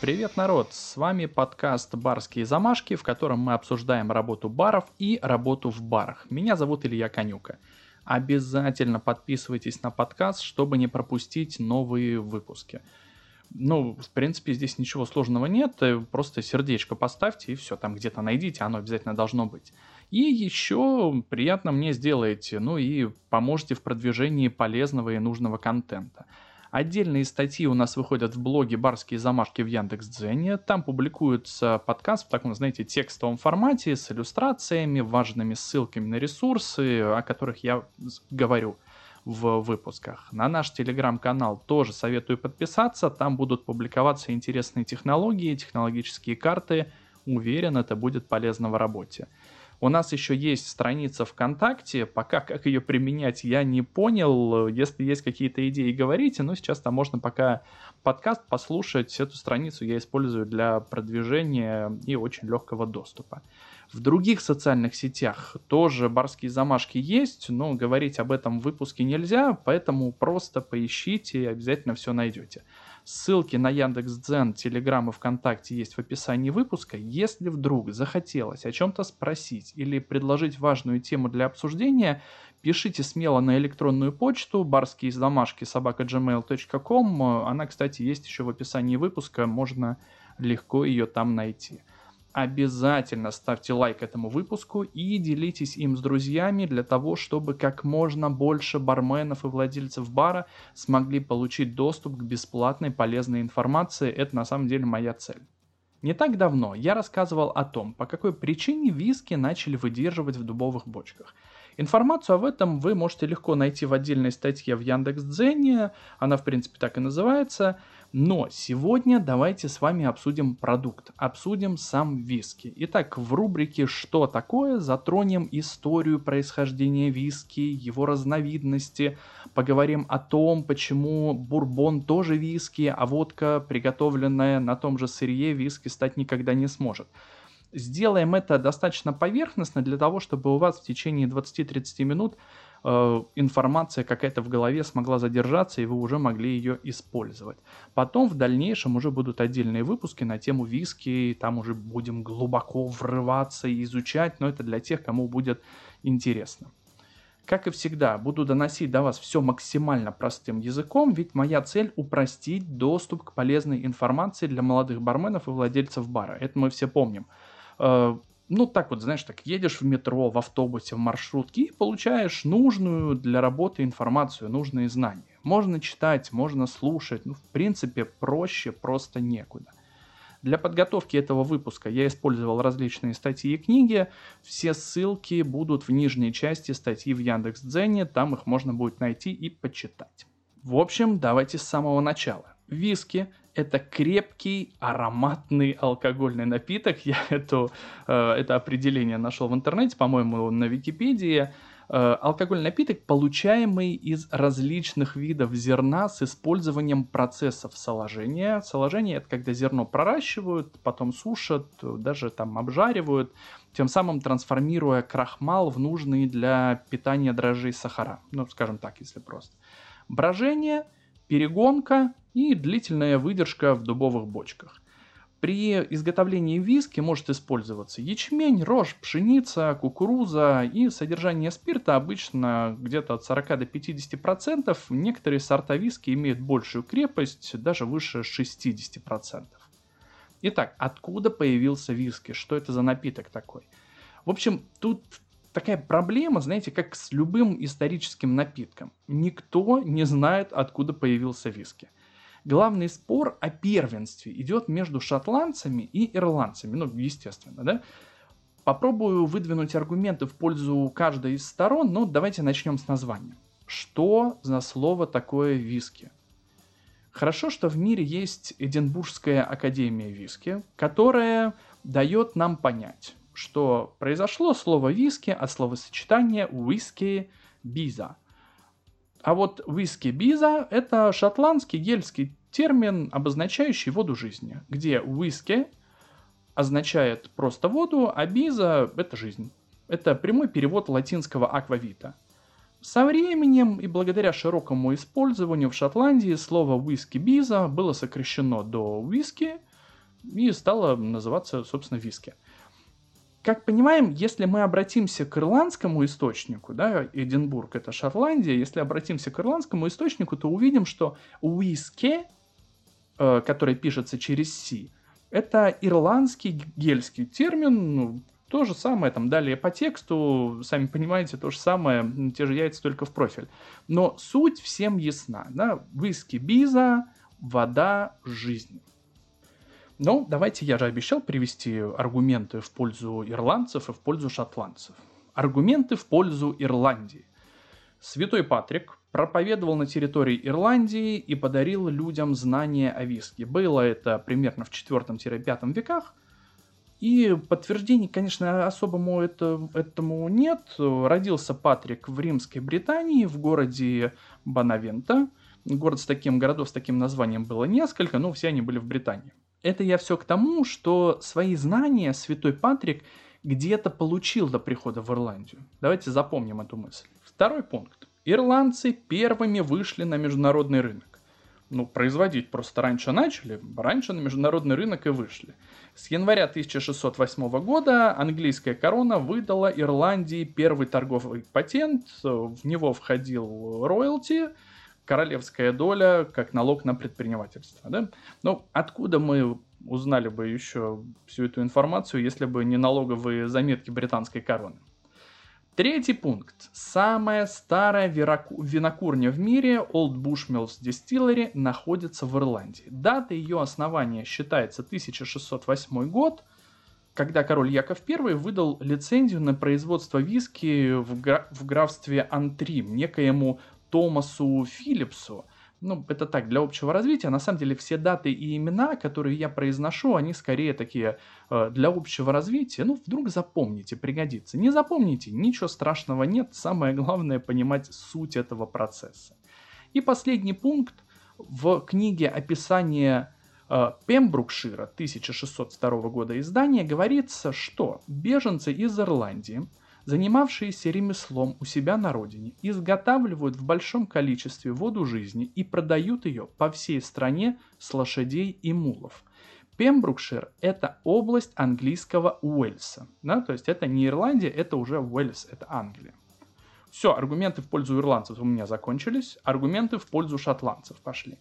Привет, народ! С вами подкаст «Барские замашки», в котором мы обсуждаем работу баров и работу в барах. Меня зовут Илья Конюка. Обязательно подписывайтесь на подкаст, чтобы не пропустить новые выпуски. Ну, в принципе, здесь ничего сложного нет, э, просто сердечко поставьте и все, там где-то найдите, оно обязательно должно быть. И еще приятно мне сделаете, ну и поможете в продвижении полезного и нужного контента. Отдельные статьи у нас выходят в блоге «Барские замашки» в Яндекс.Дзене. Там публикуется подкаст в таком, знаете, текстовом формате с иллюстрациями, важными ссылками на ресурсы, о которых я говорю в выпусках. На наш телеграм-канал тоже советую подписаться. Там будут публиковаться интересные технологии, технологические карты. Уверен, это будет полезно в работе. У нас еще есть страница ВКонтакте, пока как ее применять я не понял. Если есть какие-то идеи, говорите, но сейчас там можно пока подкаст послушать. Эту страницу я использую для продвижения и очень легкого доступа. В других социальных сетях тоже барские замашки есть, но говорить об этом в выпуске нельзя, поэтому просто поищите и обязательно все найдете. Ссылки на Яндекс.Дзен, Телеграм и ВКонтакте есть в описании выпуска. Если вдруг захотелось о чем-то спросить или предложить важную тему для обсуждения, пишите смело на электронную почту барские замашки собака.gmail.com. Она, кстати, есть еще в описании выпуска, можно легко ее там найти обязательно ставьте лайк этому выпуску и делитесь им с друзьями для того, чтобы как можно больше барменов и владельцев бара смогли получить доступ к бесплатной полезной информации. Это на самом деле моя цель. Не так давно я рассказывал о том, по какой причине виски начали выдерживать в дубовых бочках. Информацию об этом вы можете легко найти в отдельной статье в Яндекс.Дзене, она в принципе так и называется – но сегодня давайте с вами обсудим продукт, обсудим сам виски. Итак, в рубрике «Что такое?» затронем историю происхождения виски, его разновидности, поговорим о том, почему бурбон тоже виски, а водка, приготовленная на том же сырье, виски стать никогда не сможет. Сделаем это достаточно поверхностно для того, чтобы у вас в течение 20-30 минут Э, информация какая-то в голове смогла задержаться, и вы уже могли ее использовать. Потом в дальнейшем уже будут отдельные выпуски на тему виски, там уже будем глубоко врываться и изучать, но это для тех, кому будет интересно. Как и всегда, буду доносить до вас все максимально простым языком, ведь моя цель упростить доступ к полезной информации для молодых барменов и владельцев бара. Это мы все помним э, ну, так вот, знаешь, так едешь в метро, в автобусе, в маршрутке и получаешь нужную для работы информацию, нужные знания. Можно читать, можно слушать, ну, в принципе, проще просто некуда. Для подготовки этого выпуска я использовал различные статьи и книги. Все ссылки будут в нижней части статьи в Яндекс.Дзене, там их можно будет найти и почитать. В общем, давайте с самого начала. Виски это крепкий ароматный алкогольный напиток. Я эту, э, это определение нашел в интернете, по-моему, на Википедии. Э, алкогольный напиток, получаемый из различных видов зерна с использованием процессов соложения. Соложение это когда зерно проращивают, потом сушат, даже там обжаривают, тем самым трансформируя крахмал в нужные для питания дрожжей сахара. Ну, скажем так, если просто. Брожение, перегонка и длительная выдержка в дубовых бочках. При изготовлении виски может использоваться ячмень, рожь, пшеница, кукуруза и содержание спирта обычно где-то от 40 до 50%. Некоторые сорта виски имеют большую крепость, даже выше 60%. Итак, откуда появился виски? Что это за напиток такой? В общем, тут такая проблема, знаете, как с любым историческим напитком. Никто не знает, откуда появился виски – главный спор о первенстве идет между шотландцами и ирландцами, ну, естественно, да. Попробую выдвинуть аргументы в пользу каждой из сторон, но давайте начнем с названия. Что за слово такое виски? Хорошо, что в мире есть Эдинбургская академия виски, которая дает нам понять, что произошло слово виски от словосочетания whisky биза – а вот виски биза – это шотландский гельский термин, обозначающий воду жизни, где виски означает просто воду, а биза – это жизнь. Это прямой перевод латинского аквавита. Со временем и благодаря широкому использованию в Шотландии слово «виски биза» было сокращено до «виски», и стало называться, собственно, виски. Как понимаем, если мы обратимся к ирландскому источнику, да, Эдинбург это Шотландия, если обратимся к ирландскому источнику, то увидим, что уиски, э, который пишется через «си», это ирландский гельский термин, ну, то же самое, там далее по тексту, сами понимаете, то же самое, те же яйца только в профиль. Но суть всем ясна, да, виски биза, вода жизни. Ну, давайте, я же обещал привести аргументы в пользу ирландцев и в пользу шотландцев. Аргументы в пользу Ирландии. Святой Патрик проповедовал на территории Ирландии и подарил людям знания о виске. Было это примерно в 4-5 веках. И подтверждений, конечно, особому это, этому нет. Родился Патрик в Римской Британии, в городе Бонавента. Город с таким, городов с таким названием было несколько, но все они были в Британии. Это я все к тому, что свои знания святой Патрик где-то получил до прихода в Ирландию. Давайте запомним эту мысль. Второй пункт. Ирландцы первыми вышли на международный рынок. Ну, производить просто раньше начали, раньше на международный рынок и вышли. С января 1608 года английская корона выдала Ирландии первый торговый патент, в него входил роялти – королевская доля как налог на предпринимательство. Да? Но откуда мы узнали бы еще всю эту информацию, если бы не налоговые заметки британской короны? Третий пункт. Самая старая винокурня в мире, Old Bushmills Distillery, находится в Ирландии. Дата ее основания считается 1608 год, когда король Яков I выдал лицензию на производство виски в, гра- в графстве Антрим некоему Томасу Филлипсу. Ну, это так, для общего развития. На самом деле все даты и имена, которые я произношу, они скорее такие э, для общего развития. Ну, вдруг запомните, пригодится. Не запомните, ничего страшного нет. Самое главное понимать суть этого процесса. И последний пункт. В книге описание э, Пембрукшира 1602 года издания говорится, что беженцы из Ирландии – занимавшиеся ремеслом у себя на родине, изготавливают в большом количестве воду жизни и продают ее по всей стране с лошадей и мулов. Пембрукшир – это область английского Уэльса. Да? То есть это не Ирландия, это уже Уэльс, это Англия. Все, аргументы в пользу ирландцев у меня закончились, аргументы в пользу шотландцев пошли.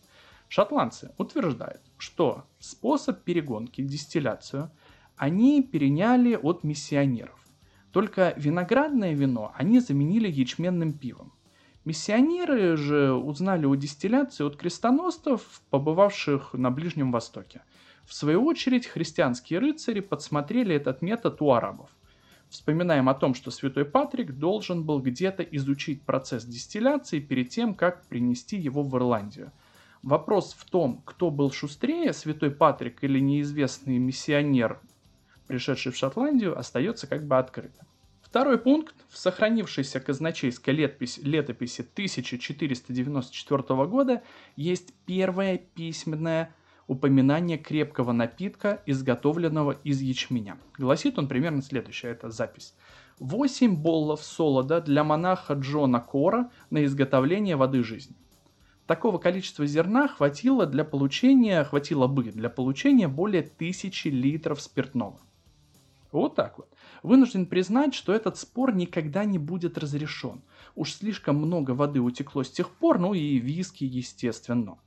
Шотландцы утверждают, что способ перегонки, дистилляцию, они переняли от миссионеров. Только виноградное вино они заменили ячменным пивом. Миссионеры же узнали о дистилляции от крестоносцев, побывавших на Ближнем Востоке. В свою очередь, христианские рыцари подсмотрели этот метод у арабов. Вспоминаем о том, что святой Патрик должен был где-то изучить процесс дистилляции перед тем, как принести его в Ирландию. Вопрос в том, кто был шустрее, святой Патрик или неизвестный миссионер пришедший в Шотландию, остается как бы открытым. Второй пункт. В сохранившейся казначейской летописи, летописи 1494 года есть первое письменное упоминание крепкого напитка, изготовленного из ячменя. Гласит он примерно следующее, это запись. 8 боллов солода для монаха Джона Кора на изготовление воды жизни. Такого количества зерна хватило для получения, хватило бы для получения более тысячи литров спиртного. Вот так вот. Вынужден признать, что этот спор никогда не будет разрешен. Уж слишком много воды утекло с тех пор, ну и виски, естественно.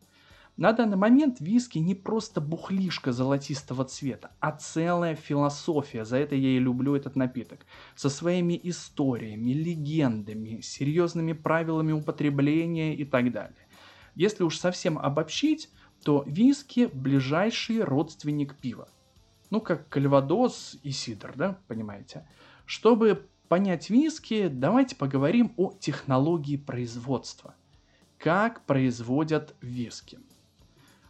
На данный момент виски не просто бухлишка золотистого цвета, а целая философия. За это я и люблю этот напиток. Со своими историями, легендами, серьезными правилами употребления и так далее. Если уж совсем обобщить, то виски – ближайший родственник пива ну, как кальвадос и сидр, да, понимаете? Чтобы понять виски, давайте поговорим о технологии производства. Как производят виски.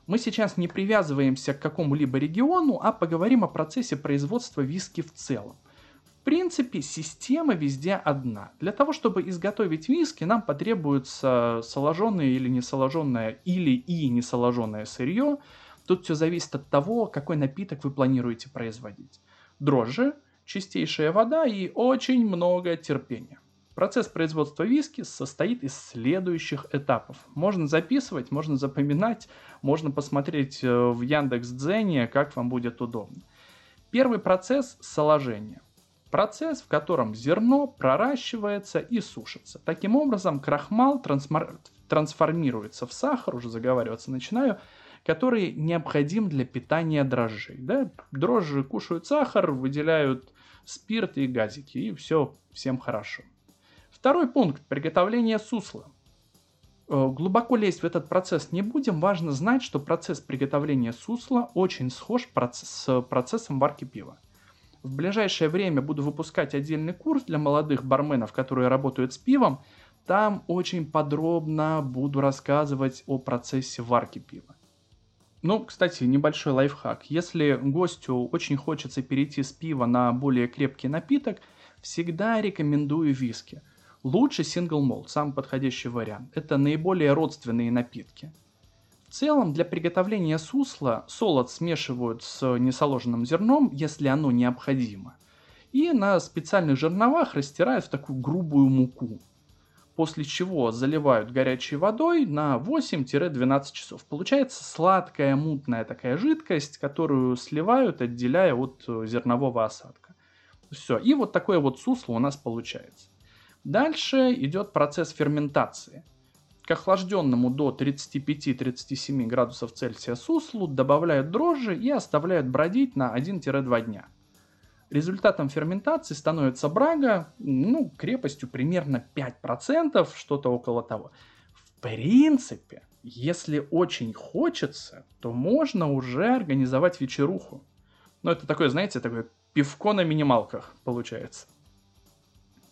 Мы сейчас не привязываемся к какому-либо региону, а поговорим о процессе производства виски в целом. В принципе, система везде одна. Для того, чтобы изготовить виски, нам потребуется соложенное или несоложенное, или и несоложенное сырье, Тут все зависит от того, какой напиток вы планируете производить. Дрожжи, чистейшая вода и очень много терпения. Процесс производства виски состоит из следующих этапов. Можно записывать, можно запоминать, можно посмотреть э, в Яндекс Дзене, как вам будет удобно. Первый процесс – соложение. Процесс, в котором зерно проращивается и сушится. Таким образом, крахмал трансформируется в сахар, уже заговариваться начинаю, который необходим для питания дрожжей. Да? Дрожжи кушают сахар, выделяют спирт и газики, и все всем хорошо. Второй пункт – приготовление сусла. Э, глубоко лезть в этот процесс не будем, важно знать, что процесс приготовления сусла очень схож с процессом варки пива. В ближайшее время буду выпускать отдельный курс для молодых барменов, которые работают с пивом. Там очень подробно буду рассказывать о процессе варки пива. Ну, кстати, небольшой лайфхак. Если гостю очень хочется перейти с пива на более крепкий напиток, всегда рекомендую виски. Лучше сингл молд, самый подходящий вариант. Это наиболее родственные напитки. В целом, для приготовления сусла солод смешивают с несоложенным зерном, если оно необходимо. И на специальных жерновах растирают в такую грубую муку после чего заливают горячей водой на 8-12 часов. Получается сладкая, мутная такая жидкость, которую сливают, отделяя от э, зернового осадка. Все, и вот такое вот сусло у нас получается. Дальше идет процесс ферментации. К охлажденному до 35-37 градусов Цельсия суслу добавляют дрожжи и оставляют бродить на 1-2 дня. Результатом ферментации становится брага, ну, крепостью примерно 5%, что-то около того. В принципе, если очень хочется, то можно уже организовать вечеруху. Ну, это такое, знаете, такое пивко на минималках получается.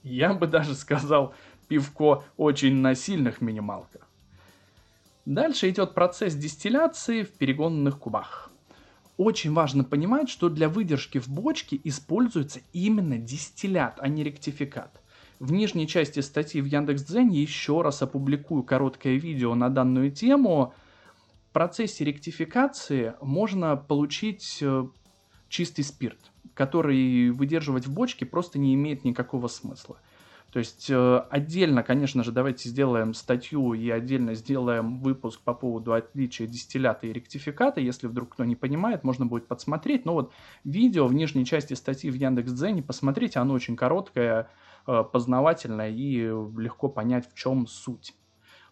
Я бы даже сказал пивко очень на сильных минималках. Дальше идет процесс дистилляции в перегонных кубах очень важно понимать, что для выдержки в бочке используется именно дистиллят, а не ректификат. В нижней части статьи в Яндекс.Дзене еще раз опубликую короткое видео на данную тему. В процессе ректификации можно получить э, чистый спирт, который выдерживать в бочке просто не имеет никакого смысла. То есть э, отдельно, конечно же, давайте сделаем статью и отдельно сделаем выпуск по поводу отличия дистиллята и ректификата. Если вдруг кто не понимает, можно будет подсмотреть. Но вот видео в нижней части статьи в Яндекс.Дзене, посмотрите, оно очень короткое, э, познавательное и легко понять, в чем суть.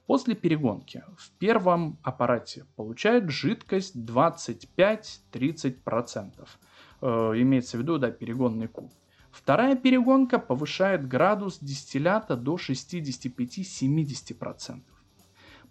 После перегонки в первом аппарате получает жидкость 25-30%. Э, имеется в виду, да, перегонный куб. Вторая перегонка повышает градус дистиллята до 65-70%.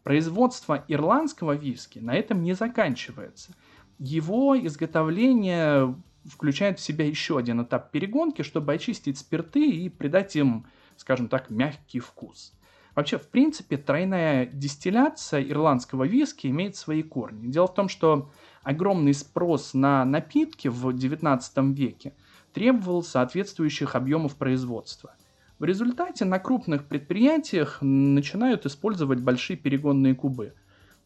Производство ирландского виски на этом не заканчивается. Его изготовление включает в себя еще один этап перегонки, чтобы очистить спирты и придать им, скажем так, мягкий вкус. Вообще, в принципе, тройная дистилляция ирландского виски имеет свои корни. Дело в том, что огромный спрос на напитки в XIX веке – требовал соответствующих объемов производства. В результате на крупных предприятиях начинают использовать большие перегонные кубы.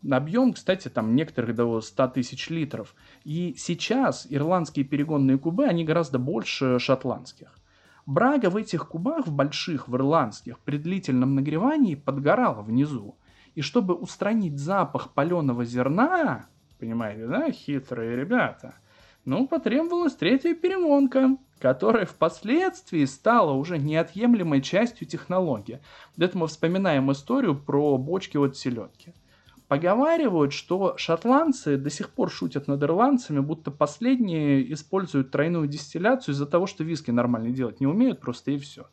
Объем, кстати, там некоторых до 100 тысяч литров. И сейчас ирландские перегонные кубы, они гораздо больше шотландских. Брага в этих кубах, в больших, в ирландских, при длительном нагревании подгорала внизу. И чтобы устранить запах паленого зерна, понимаете, да, хитрые ребята – ну, потребовалась третья перемонка, которая впоследствии стала уже неотъемлемой частью технологии. Это мы вспоминаем историю про бочки от селедки. Поговаривают, что шотландцы до сих пор шутят над ирландцами, будто последние используют тройную дистилляцию из-за того, что виски нормально делать не умеют, просто и все.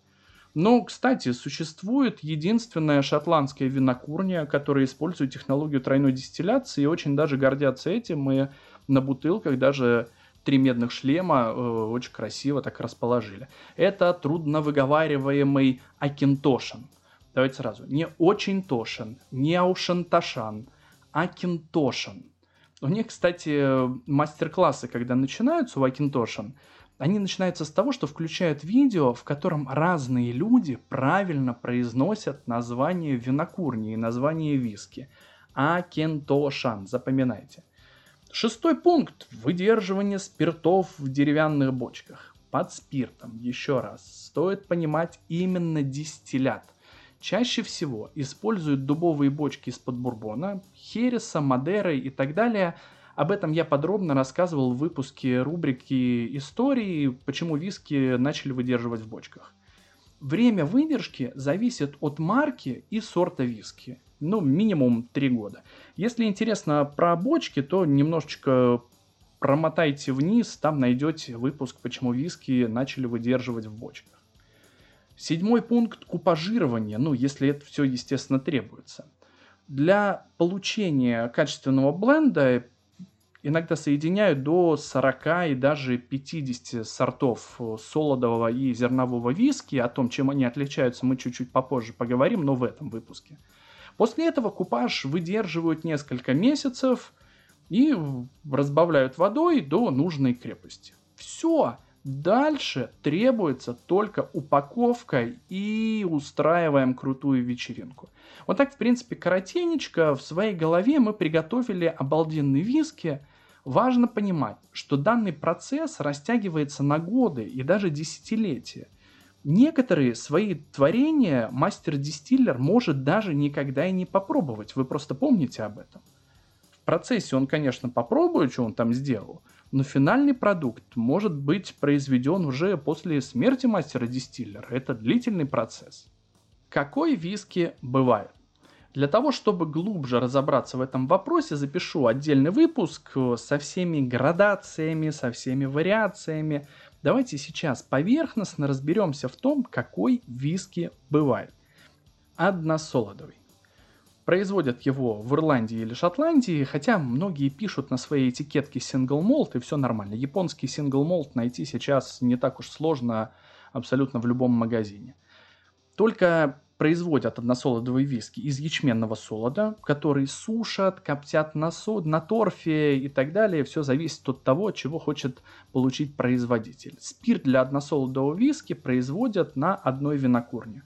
Но, кстати, существует единственная шотландская винокурня, которая использует технологию тройной дистилляции и очень даже гордятся этим, и на бутылках даже три медных шлема э, очень красиво так расположили. Это трудно выговариваемый Акинтошин. Давайте сразу. Не очень Тошин, не Аушанташан, Акинтошин. У них, кстати, мастер-классы, когда начинаются у Акинтошин, они начинаются с того, что включают видео, в котором разные люди правильно произносят название винокурни и название виски. Акинтошан, запоминайте. Шестой пункт – выдерживание спиртов в деревянных бочках. под спиртом, еще раз, стоит понимать именно дистиллят. Чаще всего используют дубовые бочки из-под бурбона, хереса, мадеры и так далее. Об этом я подробно рассказывал в выпуске рубрики «Истории», почему виски начали выдерживать в бочках. Время выдержки зависит от марки и сорта виски. Ну, минимум 3 года. Если интересно про бочки, то немножечко промотайте вниз, там найдете выпуск, почему виски начали выдерживать в бочках. Седьмой пункт – купажирование, ну, если это все, естественно, требуется. Для получения качественного бленда иногда соединяют до 40 и даже 50 сортов солодового и зернового виски. О том, чем они отличаются, мы чуть-чуть попозже поговорим, но в этом выпуске. После этого купаж выдерживают несколько месяцев и разбавляют водой до нужной крепости. Все. Дальше требуется только упаковка и устраиваем крутую вечеринку. Вот так, в принципе, коротенечко в своей голове мы приготовили обалденные виски. Важно понимать, что данный процесс растягивается на годы и даже десятилетия. Некоторые свои творения мастер-дистиллер может даже никогда и не попробовать. Вы просто помните об этом. В процессе он, конечно, попробует, что он там сделал – но финальный продукт может быть произведен уже после смерти мастера-дистиллера. Это длительный процесс. Какой виски бывает? Для того, чтобы глубже разобраться в этом вопросе, запишу отдельный выпуск со всеми градациями, со всеми вариациями. Давайте сейчас поверхностно разберемся в том, какой виски бывает. Односолодовый. Производят его в Ирландии или Шотландии, хотя многие пишут на своей этикетке single malt и все нормально. Японский single malt найти сейчас не так уж сложно абсолютно в любом магазине. Только производят односолодовые виски из ячменного солода, который сушат, коптят на, со... на торфе и так далее. Все зависит от того, чего хочет получить производитель. Спирт для односолодового виски производят на одной винокурне.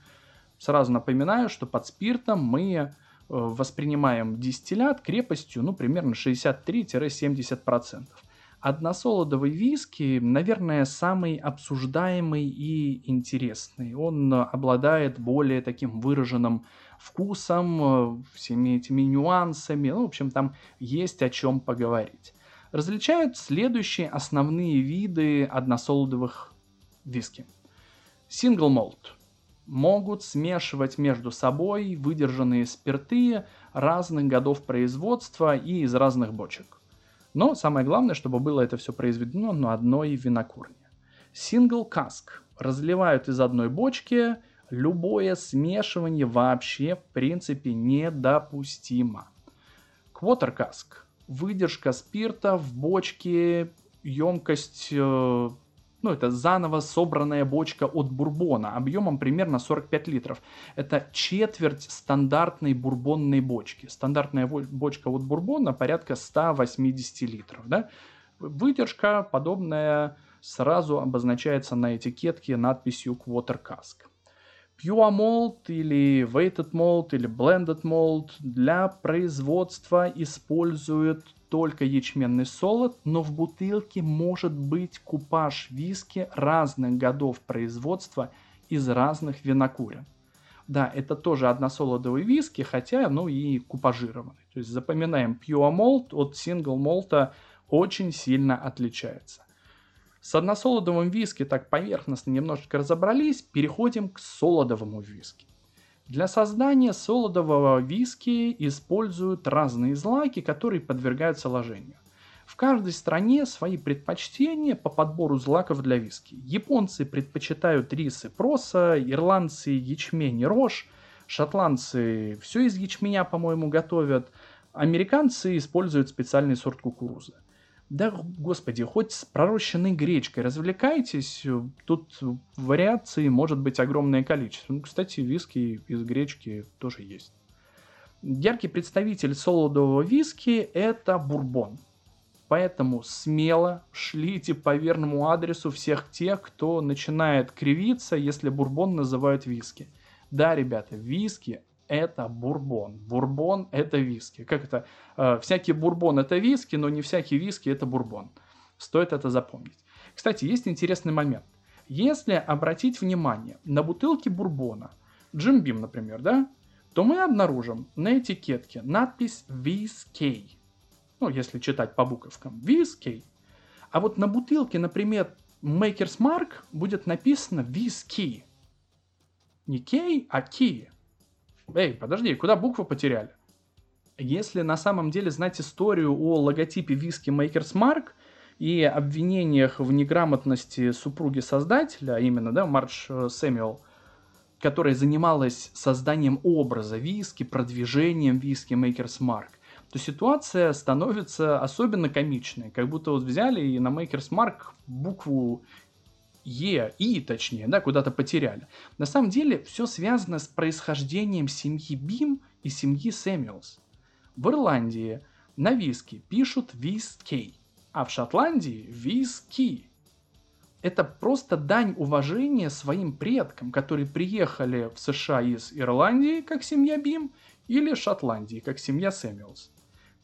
Сразу напоминаю, что под спиртом мы Э, воспринимаем дистиллят крепостью, ну, примерно 63-70%. Односолодовый виски, наверное, самый обсуждаемый и интересный. Он обладает более таким выраженным вкусом, всеми этими нюансами. Ну, в общем, там есть о чем поговорить. Различают следующие основные виды односолодовых виски. Single malt – могут смешивать между собой выдержанные спирты разных годов производства и из разных бочек. Но самое главное, чтобы было это все произведено на одной винокурне. Single cask разливают из одной бочки, любое смешивание вообще в принципе недопустимо. Quarter cask выдержка спирта в бочке, емкость э, ну, это заново собранная бочка от бурбона объемом примерно 45 литров. Это четверть стандартной бурбонной бочки. Стандартная бочка от бурбона порядка 180 литров. Да? Выдержка подобная сразу обозначается на этикетке надписью Quarter Cask. Pure Malt или Weighted Malt или Blended Malt для производства используют только ячменный солод, но в бутылке может быть купаж виски разных годов производства из разных винокурен. Да, это тоже односолодовый виски, хотя, ну и купажированный. То есть запоминаем, Pure Malt от Single Malt очень сильно отличается. С односолодовым виски так поверхностно немножечко разобрались, переходим к солодовому виски. Для создания солодового виски используют разные злаки, которые подвергаются ложению. В каждой стране свои предпочтения по подбору злаков для виски. Японцы предпочитают рис и проса, ирландцы ячмень и рожь, шотландцы все из ячменя, по-моему, готовят, американцы используют специальный сорт кукурузы. Да, господи, хоть с пророщенной гречкой развлекайтесь, тут вариаций может быть огромное количество. Ну, кстати, виски из гречки тоже есть. Яркий представитель солодового виски – это бурбон. Поэтому смело шлите по верному адресу всех тех, кто начинает кривиться, если бурбон называют виски. Да, ребята, виски это бурбон. Бурбон это виски. Как это? Э, всякий бурбон это виски, но не всякий виски это бурбон. Стоит это запомнить. Кстати, есть интересный момент. Если обратить внимание на бутылки бурбона, Джим Бим, например, да, то мы обнаружим на этикетке надпись VSK. Ну, если читать по буковкам. VSK. А вот на бутылке, например, Maker's Mark будет написано VSK. Не K, а Key. Эй, подожди, куда букву потеряли? Если на самом деле знать историю о логотипе виски Maker's Mark и обвинениях в неграмотности супруги создателя, а именно, да, Марч э, Сэмюэл, которая занималась созданием образа виски, продвижением виски Maker's Mark, то ситуация становится особенно комичной. Как будто вот взяли и на Maker's Mark букву Е, И, точнее, да, куда-то потеряли. На самом деле все связано с происхождением семьи Бим и семьи Сэмюэлс. В Ирландии на виски пишут виски, а в Шотландии виски. Это просто дань уважения своим предкам, которые приехали в США из Ирландии, как семья Бим, или Шотландии, как семья Сэмюэлс.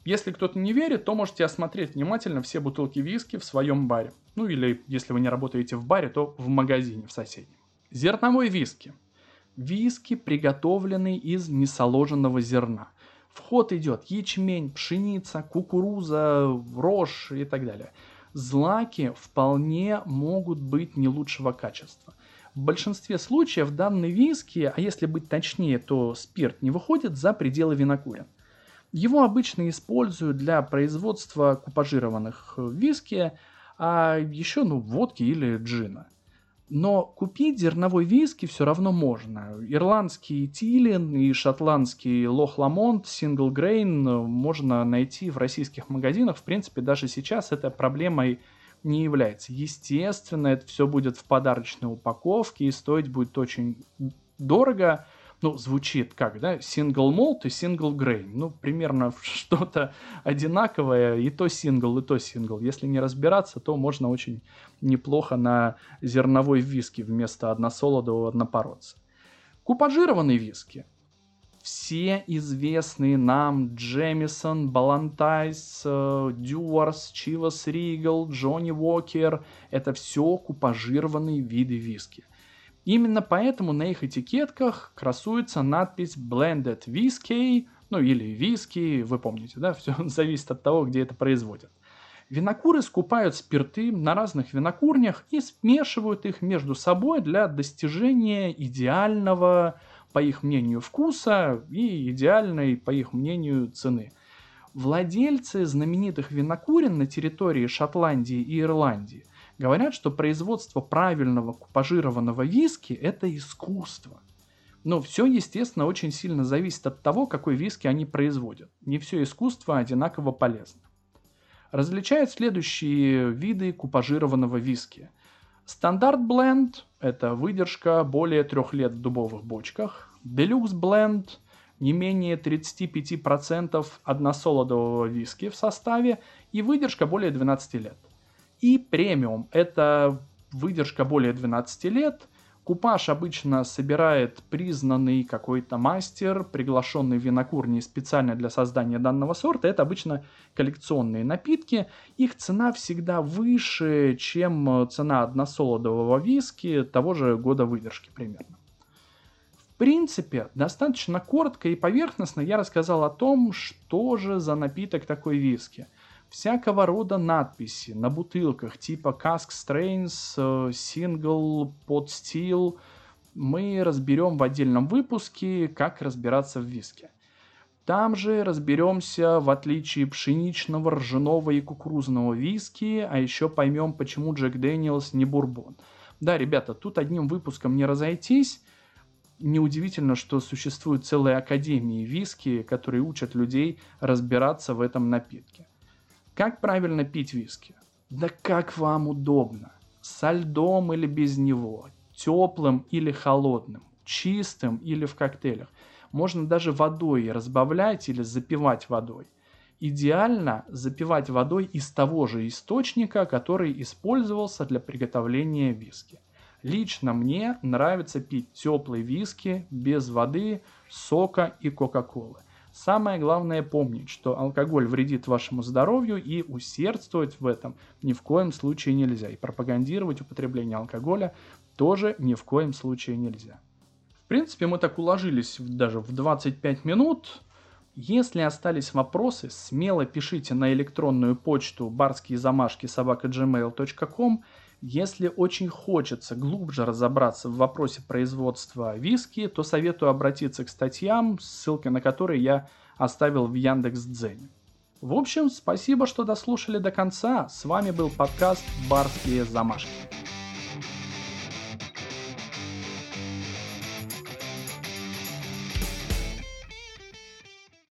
Если кто-то не верит, то можете осмотреть внимательно все бутылки виски в своем баре. Ну или, если вы не работаете в баре, то в магазине в соседнем. Зерновой виски. Виски, приготовленный из несоложенного зерна. В ход идет ячмень, пшеница, кукуруза, рожь и так далее. Злаки вполне могут быть не лучшего качества. В большинстве случаев данные виски, а если быть точнее, то спирт не выходит за пределы винокурен. Его обычно используют для производства купажированных виски, а еще ну, водки или джина. Но купить зерновой виски все равно можно. Ирландский Тилин и шотландский Лох Ламонт, Сингл Грейн можно найти в российских магазинах. В принципе, даже сейчас это проблемой не является. Естественно, это все будет в подарочной упаковке и стоить будет очень дорого ну, звучит как, да, single malt и single grain. Ну, примерно что-то одинаковое, и то сингл, и то сингл. Если не разбираться, то можно очень неплохо на зерновой виски вместо односолодового однопородца. Купажированные виски. Все известные нам Джемисон, Балантайс, Дюарс, Чивас Ригал, Джонни Уокер – это все купажированные виды виски – Именно поэтому на их этикетках красуется надпись Blended Whiskey, ну или виски, вы помните, да, все зависит от того, где это производят. Винокуры скупают спирты на разных винокурнях и смешивают их между собой для достижения идеального, по их мнению, вкуса и идеальной, по их мнению, цены. Владельцы знаменитых винокурен на территории Шотландии и Ирландии – Говорят, что производство правильного купажированного виски – это искусство. Но все, естественно, очень сильно зависит от того, какой виски они производят. Не все искусство одинаково полезно. Различают следующие виды купажированного виски. Стандарт бленд – это выдержка более трех лет в дубовых бочках. Делюкс бленд – не менее 35% односолодового виски в составе и выдержка более 12 лет. И премиум – это выдержка более 12 лет. Купаж обычно собирает признанный какой-то мастер, приглашенный в винокурни специально для создания данного сорта. Это обычно коллекционные напитки. Их цена всегда выше, чем цена односолодового виски того же года выдержки примерно. В принципе, достаточно коротко и поверхностно я рассказал о том, что же за напиток такой виски – всякого рода надписи на бутылках типа Cask Strains, э, Single, Pot Steel мы разберем в отдельном выпуске, как разбираться в виске. Там же разберемся в отличии пшеничного, ржаного и кукурузного виски, а еще поймем, почему Джек Дэниелс не бурбон. Да, ребята, тут одним выпуском не разойтись. Неудивительно, что существуют целые академии виски, которые учат людей разбираться в этом напитке. Как правильно пить виски? Да как вам удобно. Со льдом или без него, теплым или холодным, чистым или в коктейлях. Можно даже водой разбавлять или запивать водой. Идеально запивать водой из того же источника, который использовался для приготовления виски. Лично мне нравится пить теплые виски без воды, сока и кока-колы. Самое главное помнить, что алкоголь вредит вашему здоровью и усердствовать в этом ни в коем случае нельзя. И пропагандировать употребление алкоголя тоже ни в коем случае нельзя. В принципе, мы так уложились даже в 25 минут. Если остались вопросы, смело пишите на электронную почту барские замашки собака.gmail.com. Если очень хочется глубже разобраться в вопросе производства виски, то советую обратиться к статьям, ссылки на которые я оставил в Яндекс.Дзене. В общем, спасибо, что дослушали до конца. С вами был подкаст «Барские замашки».